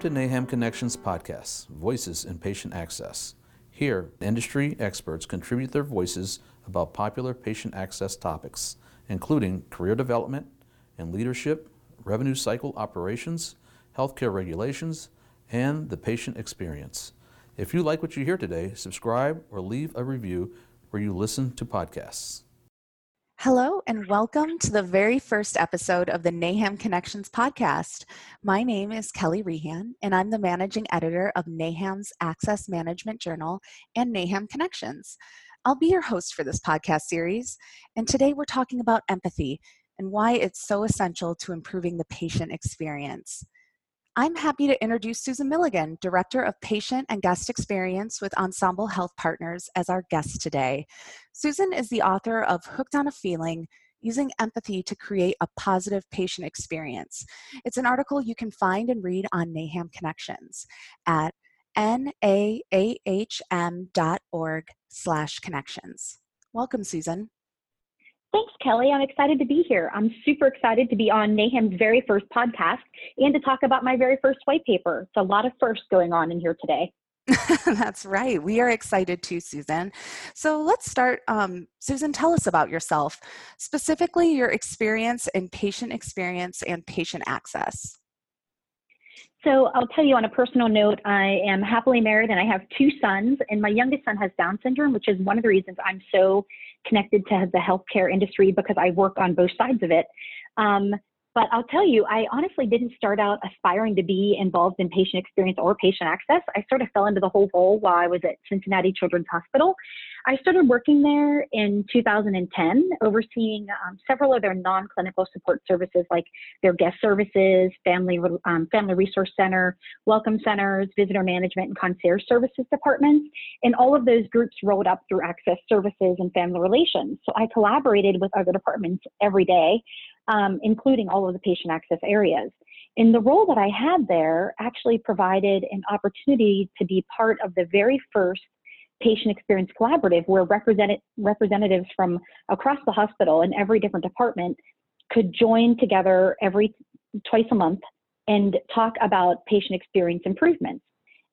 To NAHAM Connections Podcast, Voices in Patient Access. Here, industry experts contribute their voices about popular patient access topics, including career development and leadership, revenue cycle operations, healthcare regulations, and the patient experience. If you like what you hear today, subscribe or leave a review where you listen to podcasts. Hello, and welcome to the very first episode of the NAHAM Connections podcast. My name is Kelly Rehan, and I'm the managing editor of NAHAM's Access Management Journal and NAHAM Connections. I'll be your host for this podcast series, and today we're talking about empathy and why it's so essential to improving the patient experience. I'm happy to introduce Susan Milligan, Director of Patient and Guest Experience with Ensemble Health Partners, as our guest today. Susan is the author of Hooked on a Feeling Using Empathy to Create a Positive Patient Experience. It's an article you can find and read on NAHAM Connections at naham.org slash connections. Welcome, Susan. Thanks, Kelly. I'm excited to be here. I'm super excited to be on NAHAM's very first podcast and to talk about my very first white paper. It's a lot of firsts going on in here today. That's right. We are excited too, Susan. So let's start. Um, Susan, tell us about yourself, specifically your experience in patient experience and patient access. So I'll tell you on a personal note, I am happily married and I have two sons, and my youngest son has Down syndrome, which is one of the reasons I'm so connected to the healthcare industry because I work on both sides of it. Um, but I'll tell you, I honestly didn't start out aspiring to be involved in patient experience or patient access. I sort of fell into the whole role while I was at Cincinnati Children's Hospital. I started working there in 2010, overseeing um, several of their non-clinical support services, like their guest services, family um, family resource center, welcome centers, visitor management, and concierge services departments. And all of those groups rolled up through access services and family relations. So I collaborated with other departments every day, um, including all of the patient access areas. And the role that I had there actually provided an opportunity to be part of the very first patient experience collaborative where representatives from across the hospital and every different department could join together every twice a month and talk about patient experience improvements.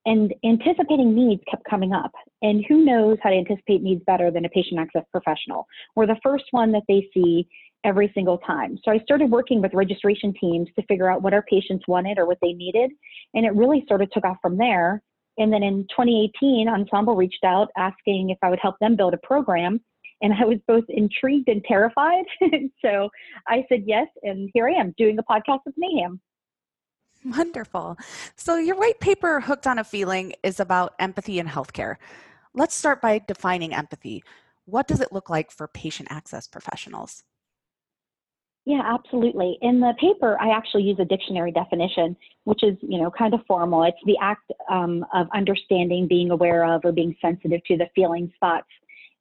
And anticipating needs kept coming up. And who knows how to anticipate needs better than a patient access professional? We're the first one that they see every single time. So I started working with registration teams to figure out what our patients wanted or what they needed. And it really sort of took off from there. And then in 2018, Ensemble reached out asking if I would help them build a program. And I was both intrigued and terrified. so I said yes. And here I am doing a podcast with NAHAM. Wonderful. So, your white paper, Hooked on a Feeling, is about empathy in healthcare. Let's start by defining empathy. What does it look like for patient access professionals? Yeah, absolutely. In the paper, I actually use a dictionary definition, which is, you know, kind of formal. It's the act um, of understanding, being aware of, or being sensitive to the feelings, thoughts,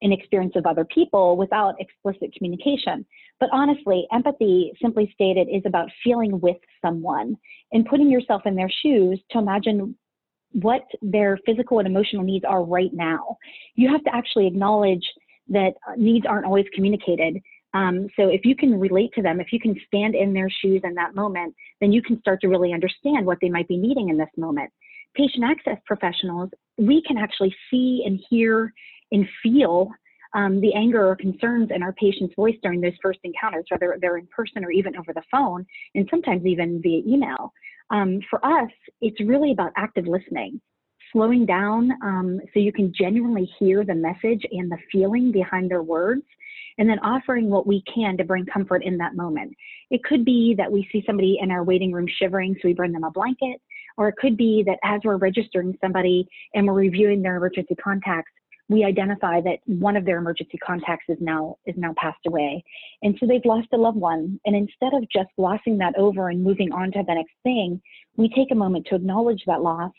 and experience of other people without explicit communication. But honestly, empathy, simply stated, is about feeling with someone and putting yourself in their shoes to imagine what their physical and emotional needs are right now. You have to actually acknowledge that needs aren't always communicated um, so if you can relate to them, if you can stand in their shoes in that moment, then you can start to really understand what they might be needing in this moment. Patient access professionals, we can actually see and hear and feel um, the anger or concerns in our patient's voice during those first encounters, whether they're in person or even over the phone, and sometimes even via email. Um, for us, it's really about active listening, slowing down um, so you can genuinely hear the message and the feeling behind their words and then offering what we can to bring comfort in that moment. It could be that we see somebody in our waiting room shivering, so we bring them a blanket, or it could be that as we're registering somebody and we're reviewing their emergency contacts, we identify that one of their emergency contacts is now is now passed away and so they've lost a loved one and instead of just glossing that over and moving on to the next thing we take a moment to acknowledge that loss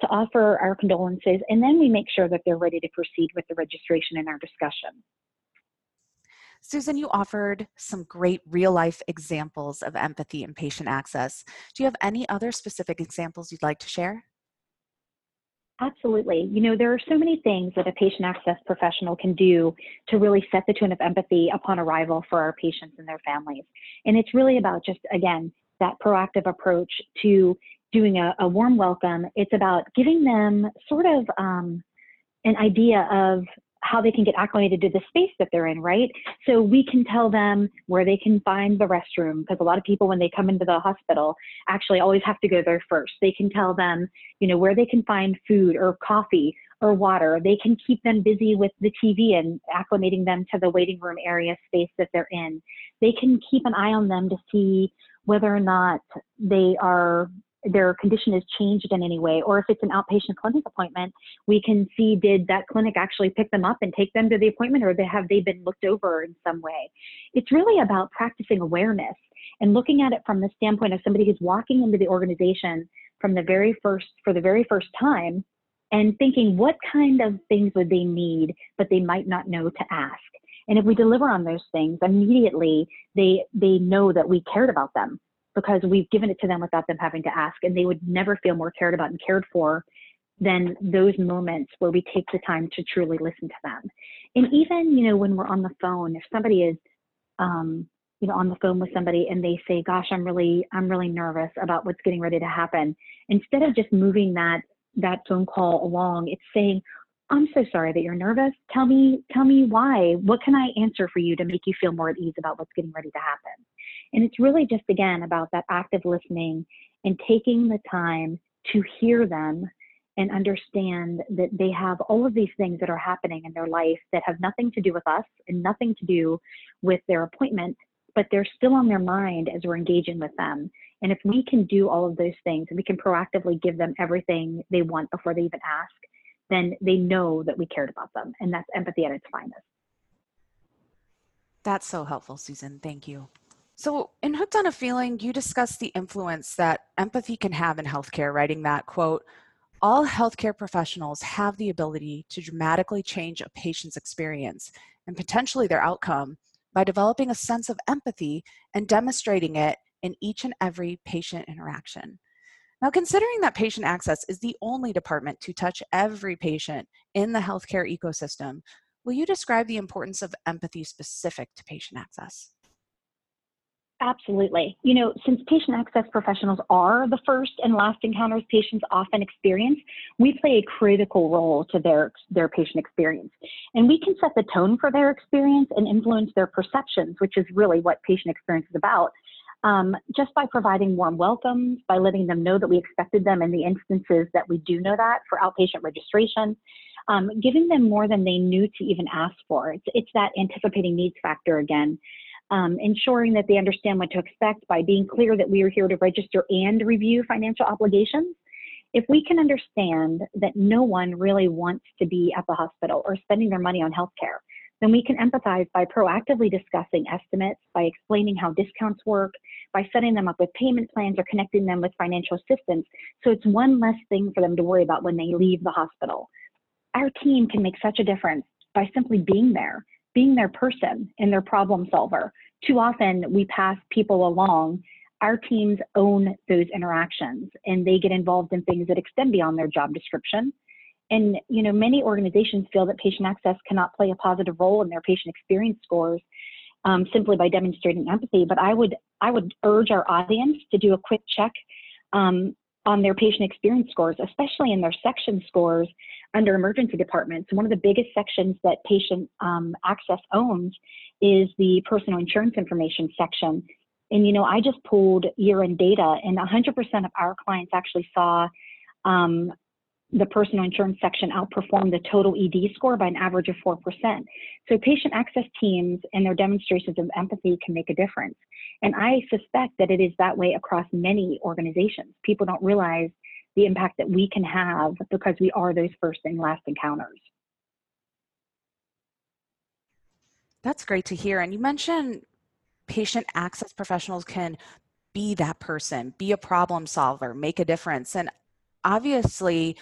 to offer our condolences and then we make sure that they're ready to proceed with the registration and our discussion Susan, you offered some great real life examples of empathy and patient access. Do you have any other specific examples you'd like to share? Absolutely. You know, there are so many things that a patient access professional can do to really set the tone of empathy upon arrival for our patients and their families. And it's really about just, again, that proactive approach to doing a, a warm welcome. It's about giving them sort of um, an idea of how they can get acclimated to the space that they're in, right? So we can tell them where they can find the restroom because a lot of people when they come into the hospital actually always have to go there first. They can tell them, you know, where they can find food or coffee or water. They can keep them busy with the TV and acclimating them to the waiting room area space that they're in. They can keep an eye on them to see whether or not they are their condition has changed in any way, or if it's an outpatient clinic appointment, we can see did that clinic actually pick them up and take them to the appointment, or have they been looked over in some way? It's really about practicing awareness and looking at it from the standpoint of somebody who's walking into the organization from the very first for the very first time and thinking what kind of things would they need but they might not know to ask and if we deliver on those things immediately they they know that we cared about them because we've given it to them without them having to ask. And they would never feel more cared about and cared for than those moments where we take the time to truly listen to them. And even, you know, when we're on the phone, if somebody is, um, you know, on the phone with somebody and they say, gosh, I'm really, I'm really nervous about what's getting ready to happen. Instead of just moving that, that phone call along, it's saying, I'm so sorry that you're nervous. Tell me, tell me why. What can I answer for you to make you feel more at ease about what's getting ready to happen? And it's really just, again, about that active listening and taking the time to hear them and understand that they have all of these things that are happening in their life that have nothing to do with us and nothing to do with their appointment, but they're still on their mind as we're engaging with them. And if we can do all of those things and we can proactively give them everything they want before they even ask, then they know that we cared about them. And that's empathy at its finest. That's so helpful, Susan. Thank you. So, in Hooked on a Feeling, you discuss the influence that empathy can have in healthcare, writing that, quote, all healthcare professionals have the ability to dramatically change a patient's experience and potentially their outcome by developing a sense of empathy and demonstrating it in each and every patient interaction. Now, considering that patient access is the only department to touch every patient in the healthcare ecosystem, will you describe the importance of empathy specific to patient access? Absolutely. You know, since patient access professionals are the first and last encounters patients often experience, we play a critical role to their, their patient experience. And we can set the tone for their experience and influence their perceptions, which is really what patient experience is about. Um, just by providing warm welcomes, by letting them know that we expected them in the instances that we do know that for outpatient registration, um, giving them more than they knew to even ask for. It's, it's that anticipating needs factor again um, ensuring that they understand what to expect by being clear that we are here to register and review financial obligations. If we can understand that no one really wants to be at the hospital or spending their money on healthcare, then we can empathize by proactively discussing estimates, by explaining how discounts work, by setting them up with payment plans or connecting them with financial assistance. So it's one less thing for them to worry about when they leave the hospital. Our team can make such a difference by simply being there being their person and their problem solver. Too often we pass people along. Our teams own those interactions and they get involved in things that extend beyond their job description. And you know, many organizations feel that patient access cannot play a positive role in their patient experience scores um, simply by demonstrating empathy. But I would I would urge our audience to do a quick check um, on their patient experience scores, especially in their section scores under emergency departments. One of the biggest sections that patient um, access owns is the personal insurance information section. And you know, I just pulled year-end data, and 100% of our clients actually saw um, the personal insurance section outperform the total ED score by an average of 4%. So patient access teams and their demonstrations of empathy can make a difference. And I suspect that it is that way across many organizations. People don't realize the impact that we can have because we are those first and last encounters. That's great to hear. And you mentioned patient access professionals can be that person, be a problem solver, make a difference. And obviously,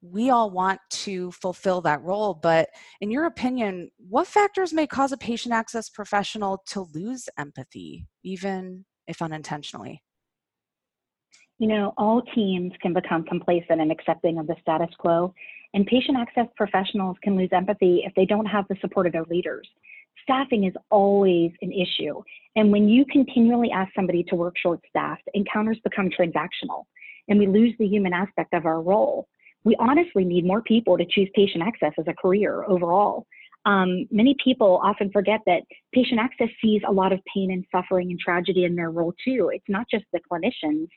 we all want to fulfill that role, but in your opinion, what factors may cause a patient access professional to lose empathy, even if unintentionally? You know, all teams can become complacent and accepting of the status quo, and patient access professionals can lose empathy if they don't have the support of their leaders. Staffing is always an issue, and when you continually ask somebody to work short staffed, encounters become transactional. and we lose the human aspect of our role. We honestly need more people to choose patient access as a career overall. Um, many people often forget that patient access sees a lot of pain and suffering and tragedy in their role too. It's not just the clinicians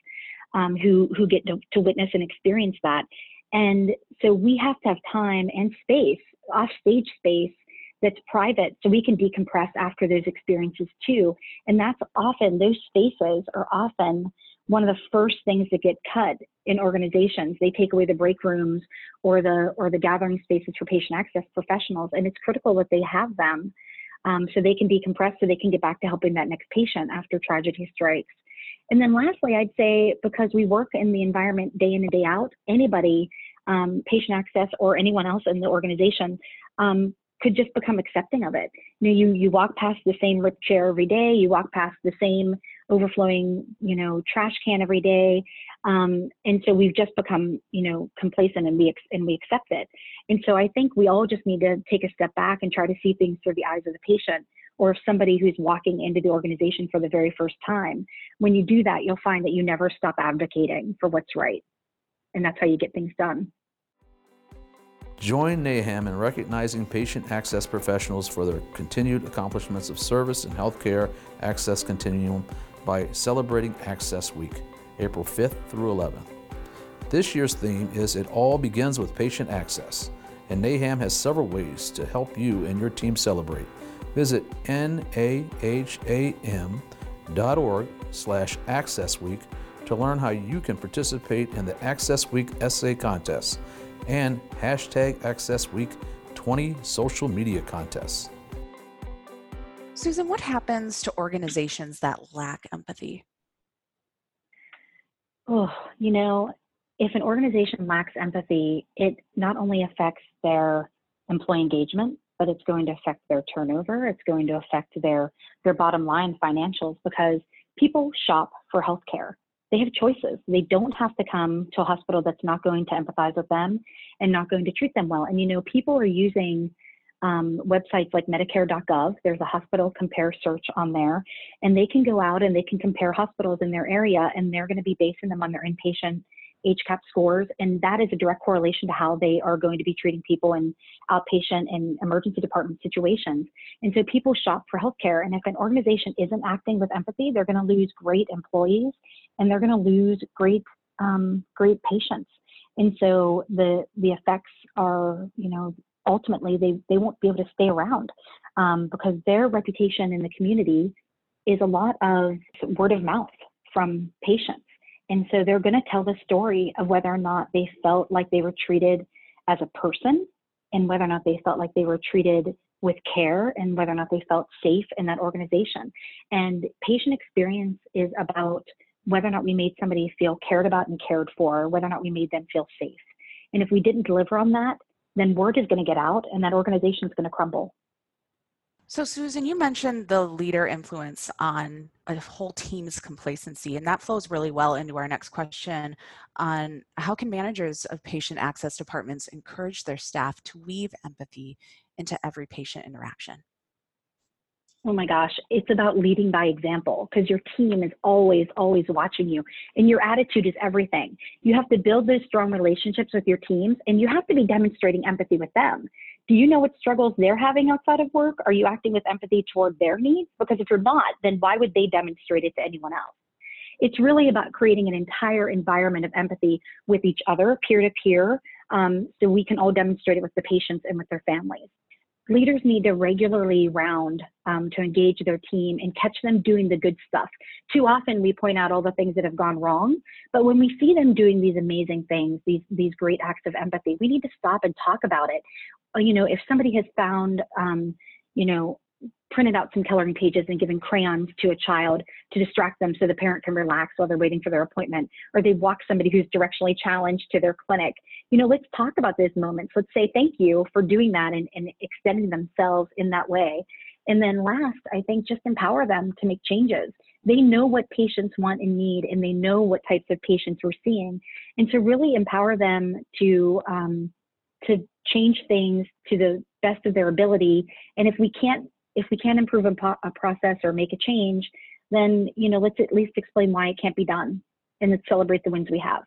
um, who who get to, to witness and experience that. And so we have to have time and space, off stage space that's private so we can decompress after those experiences too. And that's often, those spaces are often one of the first things that get cut in organizations. They take away the break rooms or the or the gathering spaces for patient access professionals, and it's critical that they have them um, so they can decompress, so they can get back to helping that next patient after tragedy strikes. And then lastly, I'd say because we work in the environment day in and day out, anybody, um, patient access or anyone else in the organization, um, could just become accepting of it. You know, you you walk past the same ripped chair every day. You walk past the same overflowing, you know, trash can every day, um, and so we've just become, you know, complacent and we and we accept it. And so I think we all just need to take a step back and try to see things through the eyes of the patient or somebody who's walking into the organization for the very first time. When you do that, you'll find that you never stop advocating for what's right, and that's how you get things done. Join NAHAM in recognizing patient access professionals for their continued accomplishments of service in healthcare access continuum by celebrating Access Week, April 5th through 11th. This year's theme is It All Begins with Patient Access, and NAHAM has several ways to help you and your team celebrate. Visit naham.org slash Access Week to learn how you can participate in the Access Week essay contest and hashtag Access Week 20 social media contests. Susan, what happens to organizations that lack empathy? Oh, you know, if an organization lacks empathy, it not only affects their employee engagement, but it's going to affect their turnover. It's going to affect their their bottom line financials because people shop for healthcare they have choices. They don't have to come to a hospital that's not going to empathize with them and not going to treat them well. And you know, people are using um, websites like Medicare.gov. There's a hospital compare search on there, and they can go out and they can compare hospitals in their area, and they're going to be basing them on their inpatient HCAHPS scores, and that is a direct correlation to how they are going to be treating people in outpatient and emergency department situations. And so people shop for healthcare, and if an organization isn't acting with empathy, they're going to lose great employees, and they're going to lose great um, great patients. And so the the effects are, you know, ultimately they they won't be able to stay around um, because their reputation in the community is a lot of word of mouth from patients and so they're going to tell the story of whether or not they felt like they were treated as a person and whether or not they felt like they were treated with care and whether or not they felt safe in that organization. And patient experience is about whether or not we made somebody feel cared about and cared for, whether or not we made them feel safe. And if we didn't deliver on that, then word is going to get out and that organization is going to crumble. So, Susan, you mentioned the leader influence on a whole team's complacency, and that flows really well into our next question on how can managers of patient access departments encourage their staff to weave empathy into every patient interaction? Oh my gosh, it's about leading by example because your team is always, always watching you, and your attitude is everything. You have to build those strong relationships with your teams, and you have to be demonstrating empathy with them do you know what struggles they're having outside of work? Are you acting with empathy toward their needs? Because if you're not, then why would they demonstrate it to anyone else? It's really about creating an entire environment of empathy with each other, peer to peer, so we can all demonstrate it with the patients and with their families. Leaders need to regularly round um, to engage their team and catch them doing the good stuff. Too often we point out all the things that have gone wrong, but when we see them doing these amazing things, these these great acts of empathy, we need to stop and talk about it. Uh, you know, if somebody has found, um, you know, printed out some coloring pages and given crayons to a child to distract them so the parent can relax while they're waiting for their appointment, or they walk somebody who's directionally challenged to their clinic. You know, let's talk about those moments. Let's say thank you for doing that and, and extending themselves in that way. And then last, I think just empower them to make changes. They know what patients want and need, and they know what types of patients we're seeing. And to really empower them to um, to change things to the best of their ability. And if we can't if we can't improve a, po- a process or make a change, then you know let's at least explain why it can't be done, and let's celebrate the wins we have.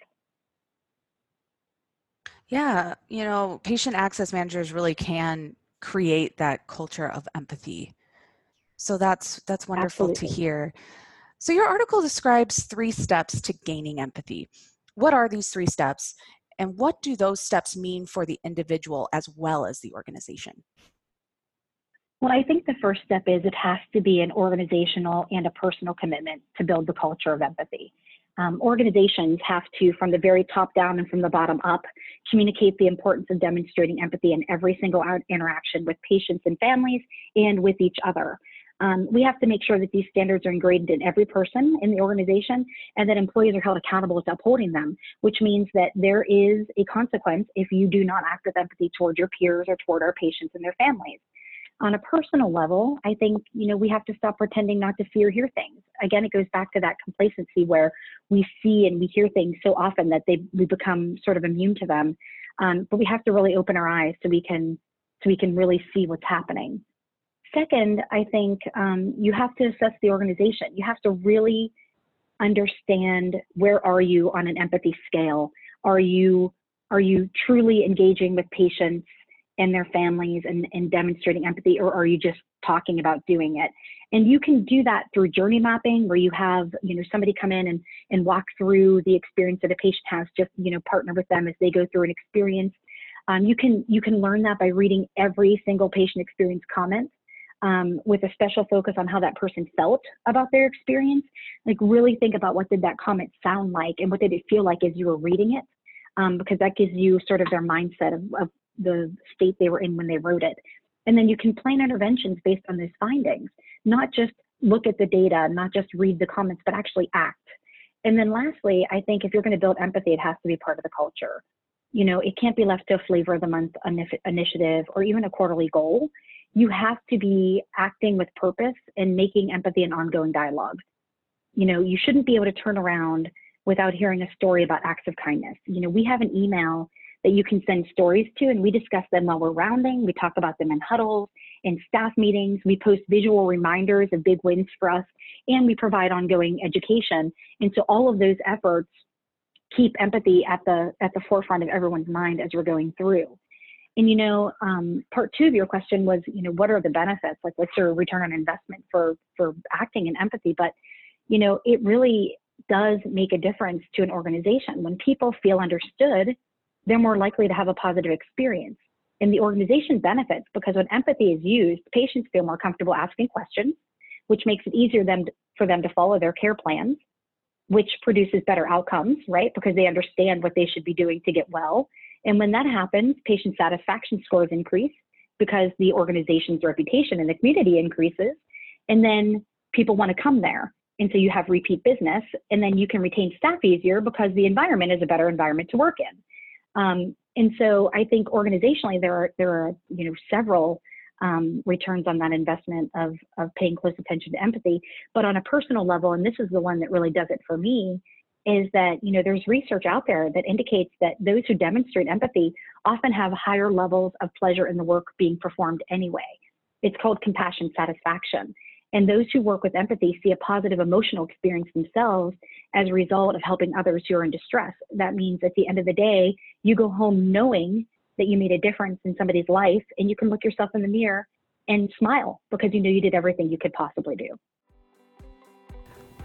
Yeah, you know, patient access managers really can create that culture of empathy. So that's that's wonderful Absolutely. to hear. So your article describes three steps to gaining empathy. What are these three steps and what do those steps mean for the individual as well as the organization? Well, I think the first step is it has to be an organizational and a personal commitment to build the culture of empathy. Um, organizations have to, from the very top down and from the bottom up, communicate the importance of demonstrating empathy in every single interaction with patients and families and with each other. Um, we have to make sure that these standards are ingrained in every person in the organization and that employees are held accountable to upholding them, which means that there is a consequence if you do not act with empathy toward your peers or toward our patients and their families on a personal level, I think, you know, we have to stop pretending not to or hear things. Again, it goes back to that complacency where we see and we hear things so often that they we become sort of immune to them. Um, but we have to really open our eyes so we can so we can really see what's happening. Second, I think um, you have to assess the organization. You have to really understand where are you on an empathy scale. Are you are you truly engaging with patients and their families and, and demonstrating empathy, or are you just talking about doing it? And you can do that through journey mapping, where you have you know somebody come in and and walk through the experience that a patient has. Just you know partner with them as they go through an experience. Um, you can you can learn that by reading every single patient experience comment um, with a special focus on how that person felt about their experience. Like really think about what did that comment sound like and what did it feel like as you were reading it, um, because that gives you sort of their mindset of, of the state they were in when they wrote it. And then you can plan interventions based on those findings, not just look at the data, not just read the comments, but actually act. And then lastly, I think if you're going to build empathy, it has to be part of the culture. You know, it can't be left to a flavor of the month initiative or even a quarterly goal. You have to be acting with purpose and making empathy an ongoing dialogue. You know, you shouldn't be able to turn around without hearing a story about acts of kindness. You know, we have an email that you can send stories to, and we discuss them while we're rounding. We talk about them in huddles, in staff meetings. We post visual reminders of big wins for us, and we provide ongoing education. And so all of those efforts keep empathy at the at the forefront of everyone's mind as we're going through. And you know, um, part two of your question was, you know, what are the benefits? Like, what's your return on investment for for acting in empathy? But you know, it really does make a difference to an organization when people feel understood they're more likely to have a positive experience. And the organization benefits because when empathy is used, patients feel more comfortable asking questions, which makes it easier them for them to follow their care plans, which produces better outcomes, right? Because they understand what they should be doing to get well. And when that happens, patient satisfaction scores increase because the organization's reputation in the community increases. And then people want to come there. And so you have repeat business, and then you can retain staff easier because the environment is a better environment to work in. Um, and so I think organizationally there are there are you know several um, returns on that investment of of paying close attention to empathy. But on a personal level, and this is the one that really does it for me, is that you know there's research out there that indicates that those who demonstrate empathy often have higher levels of pleasure in the work being performed anyway. It's called compassion satisfaction. And those who work with empathy see a positive emotional experience themselves as a result of helping others who are in distress. That means at the end of the day, you go home knowing that you made a difference in somebody's life and you can look yourself in the mirror and smile because you know you did everything you could possibly do.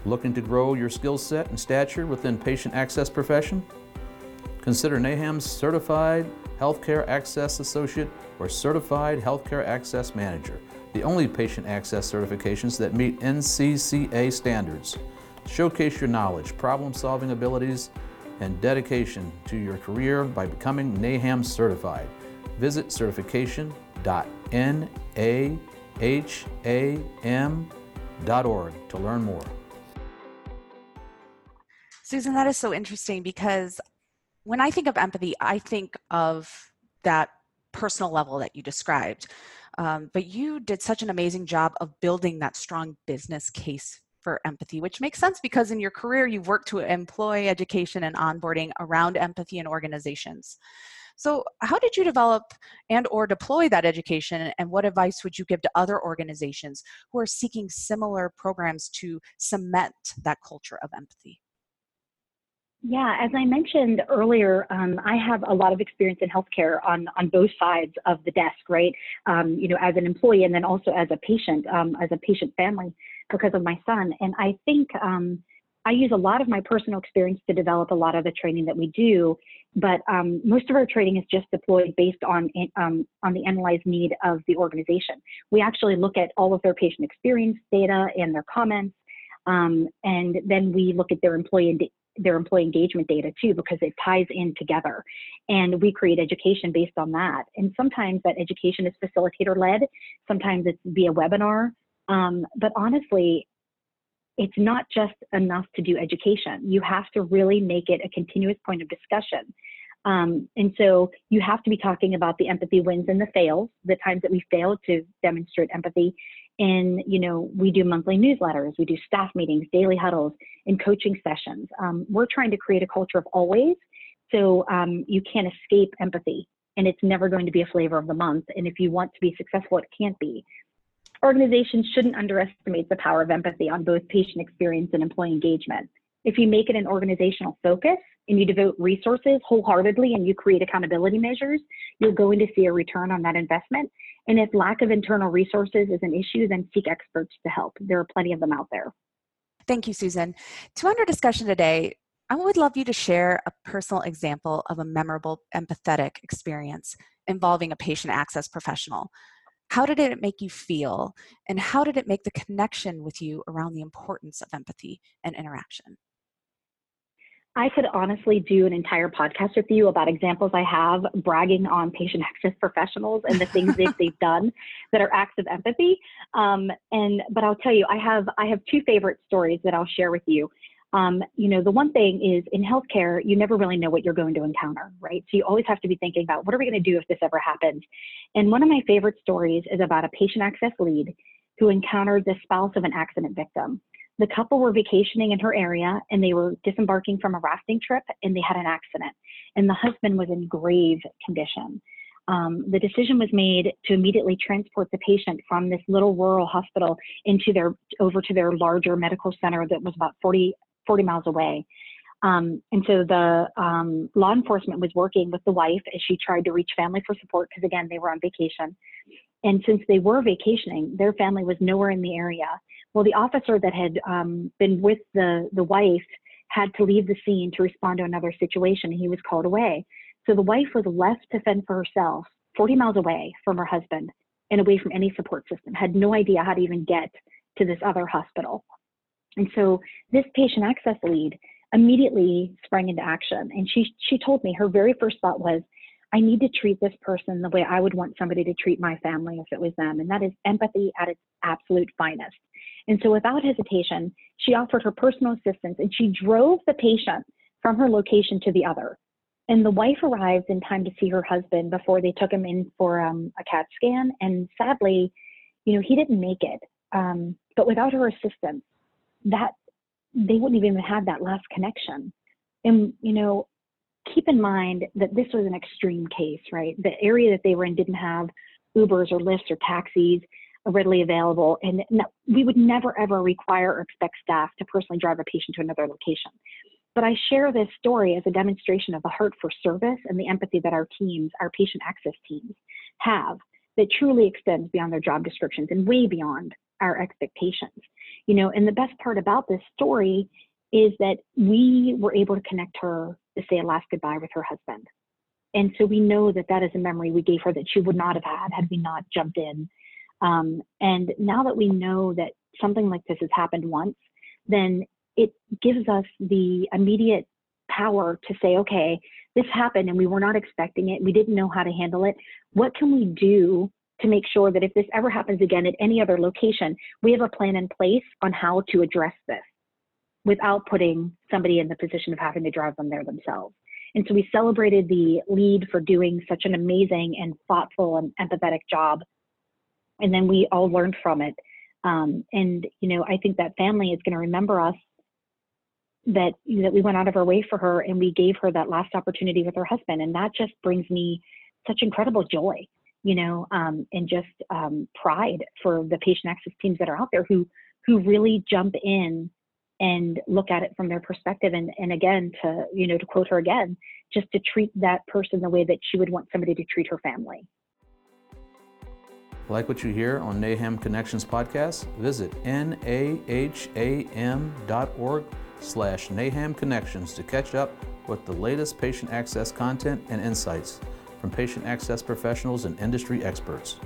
Looking to grow your skill set and stature within patient access profession? Consider NAHAM's Certified Healthcare Access Associate or Certified Healthcare Access Manager the only patient access certifications that meet NCCA standards. Showcase your knowledge, problem solving abilities, and dedication to your career by becoming NAHAM certified. Visit certification.naham.org to learn more. Susan, that is so interesting because when I think of empathy, I think of that personal level that you described. Um, but you did such an amazing job of building that strong business case for empathy, which makes sense because in your career you've worked to employ education and onboarding around empathy in organizations. So, how did you develop and or deploy that education and what advice would you give to other organizations who are seeking similar programs to cement that culture of empathy? Yeah, as I mentioned earlier, um, I have a lot of experience in healthcare on on both sides of the desk, right? Um, you know, as an employee and then also as a patient, um, as a patient family, because of my son. And I think um, I use a lot of my personal experience to develop a lot of the training that we do. But um, most of our training is just deployed based on um, on the analyzed need of the organization. We actually look at all of their patient experience data and their comments. Um, and then we look at their employee their employee engagement data too because it ties in together. And we create education based on that. And sometimes that education is facilitator led sometimes it's via webinar. Um, but honestly it's not just enough to do education. You have to really make it a continuous point of discussion. Um, and so you have to be talking about the empathy wins and the fails the times that we failed to demonstrate empathy and you know we do monthly newsletters we do staff meetings daily huddles and coaching sessions. Um, we're trying to create a culture of always so um, you can't escape empathy and it's never going to be a flavor of the month. And if you want to be successful it can't be. Organizations shouldn't underestimate the power of empathy on both patient experience and employee engagement. If you make it an organizational focus and you devote resources wholeheartedly and you create accountability measures, you're going to see a return on that investment. And if lack of internal resources is an issue, then seek experts to help. There are plenty of them out there. Thank you, Susan. To end our discussion today, I would love you to share a personal example of a memorable, empathetic experience involving a patient access professional. How did it make you feel? And how did it make the connection with you around the importance of empathy and interaction? I could honestly do an entire podcast with you about examples I have bragging on patient access professionals and the things they've, they've done that are acts of empathy. Um, and but I'll tell you, I have I have two favorite stories that I'll share with you. Um, you know, the one thing is in healthcare, you never really know what you're going to encounter, right? So you always have to be thinking about what are we going to do if this ever happens. And one of my favorite stories is about a patient access lead who encountered the spouse of an accident victim. The couple were vacationing in her area and they were disembarking from a rafting trip and they had an accident. And the husband was in grave condition. Um, the decision was made to immediately transport the patient from this little rural hospital into their over to their larger medical center that was about 40, 40 miles away. Um, and so the um, law enforcement was working with the wife as she tried to reach family for support because again they were on vacation. And since they were vacationing, their family was nowhere in the area. Well, the officer that had um, been with the, the wife had to leave the scene to respond to another situation. He was called away. So the wife was left to fend for herself 40 miles away from her husband and away from any support system, had no idea how to even get to this other hospital. And so this patient access lead immediately sprang into action. And she, she told me her very first thought was, I need to treat this person the way I would want somebody to treat my family if it was them. And that is empathy at its absolute finest. And so without hesitation, she offered her personal assistance and she drove the patient from her location to the other. And the wife arrived in time to see her husband before they took him in for um, a CAT scan. And sadly, you know, he didn't make it. Um, but without her assistance, that they wouldn't even have that last connection. And you know, keep in mind that this was an extreme case, right? The area that they were in didn't have Ubers or Lyfts or taxis readily available. And we would never ever require or expect staff to personally drive a patient to another location. But I share this story as a demonstration of the heart for service and the empathy that our teams, our patient access teams, have that truly extends beyond their job descriptions and way beyond our expectations. You know, and the best part about this story is that we were able to connect her to say a last goodbye with her husband. And so we know that that is a memory we gave her that she would not have had had we not jumped in. Um, and now that we know that something like this has happened once, then it gives us the immediate power to say, okay, this happened and we were not expecting it. We didn't know how to handle it. What can we do to make sure that if this ever happens again at any other location, we have a plan in place on how to address this? Without putting somebody in the position of having to drive them there themselves. And so we celebrated the lead for doing such an amazing and thoughtful and empathetic job. And then we all learned from it. Um, and, you know, I think that family is going to remember us that, that we went out of our way for her and we gave her that last opportunity with her husband. And that just brings me such incredible joy, you know, um, and just um, pride for the patient access teams that are out there who, who really jump in and look at it from their perspective. And, and again, to, you know, to quote her again, just to treat that person the way that she would want somebody to treat her family. Like what you hear on NAHAM Connections podcast? Visit naham.org slash NAHAM Connections to catch up with the latest patient access content and insights from patient access professionals and industry experts.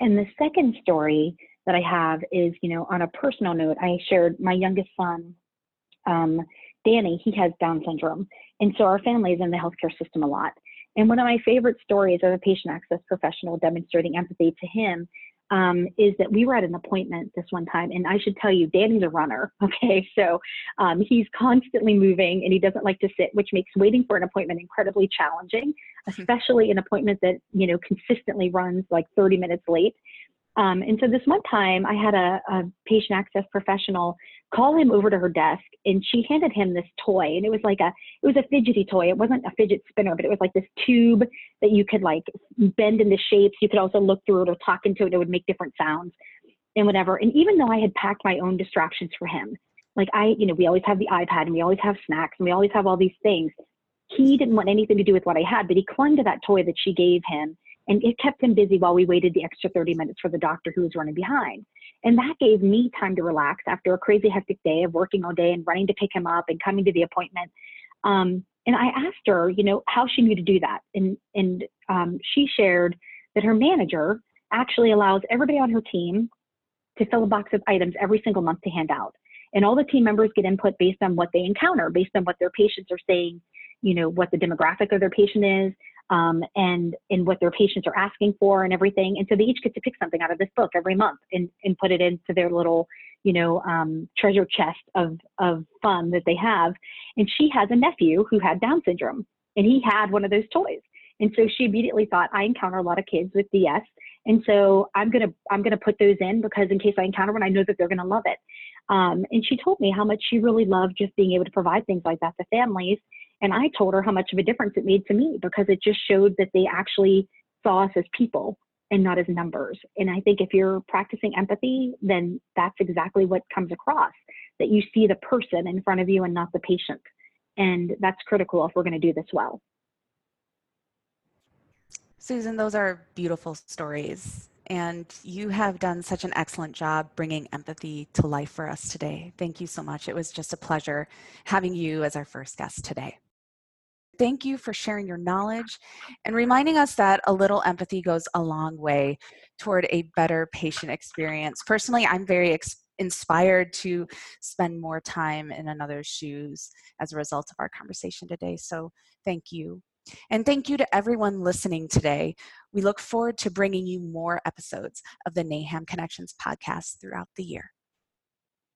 And the second story that I have is, you know, on a personal note, I shared my youngest son, um, Danny, he has Down syndrome. And so our family is in the healthcare system a lot. And one of my favorite stories of a patient access professional demonstrating empathy to him um, is that we were at an appointment this one time, and I should tell you, Danny's a runner. Okay, so um, he's constantly moving, and he doesn't like to sit, which makes waiting for an appointment incredibly challenging, especially an appointment that you know consistently runs like 30 minutes late. Um, and so this one time, I had a, a, patient access professional call him over to her desk, and she handed him this toy, and it was like a it was a fidgety toy. It wasn't a fidget spinner, but it was like this tube that you could like bend into shapes. You could also look through it or talk into it. It would make different sounds and whatever. And even though I had packed my own distractions for him, like I, you know, we always have the iPad and we always have snacks and we always have all these things. He didn't want anything to do with what I had, but he clung to that toy that she gave him and it kept him busy while we waited the extra 30 minutes for the doctor who was running behind. And that gave me time to relax after a crazy hectic day of working all day and running to pick him up and coming to the appointment. Um, and I asked her, you know, how she knew to do that. And, and um, she shared that her manager actually allows everybody on her team to fill a box of items every single month to hand out. And all the team members get input based on what they encounter, based on what their patients are saying, you know, what the demographic of their patient is, um, and and what their patients are asking for and everything. And so they each get to pick something out of this book every month and, and put it into their little, you know, um, treasure chest of of fun that they have. And she has a nephew who had Down syndrome, and he had one of those toys. And so she immediately thought, I encounter a lot of kids with DS, and so I'm gonna I'm gonna put those in because in case I encounter one, I know that they're gonna love it. Um, and she told me how much she really loved just being able to provide things like that to families and I told her how much of a difference it made to me because it just showed that they actually saw us as people and not as numbers. And I think if you're practicing empathy, then that's exactly what comes across that you see the person in front of you and not the patient. And that's critical if we're going to do this well. Susan, those are beautiful stories. And you have done such an excellent job bringing empathy to life for us today. Thank you so much. It was just a pleasure having you as our first guest today. Thank you for sharing your knowledge and reminding us that a little empathy goes a long way toward a better patient experience. Personally, I'm very ex- inspired to spend more time in another's shoes as a result of our conversation today. So, thank you. And thank you to everyone listening today. We look forward to bringing you more episodes of the NAHAM Connections podcast throughout the year.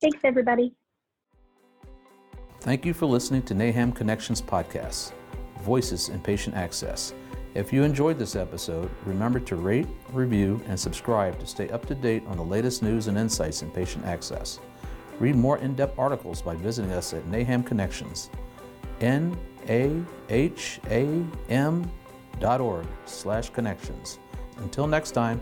Thanks, everybody. Thank you for listening to NAHAM Connections podcast. Voices in Patient Access. If you enjoyed this episode, remember to rate, review, and subscribe to stay up to date on the latest news and insights in patient access. Read more in depth articles by visiting us at NAHAM Connections. N A H A M dot org slash connections. Until next time,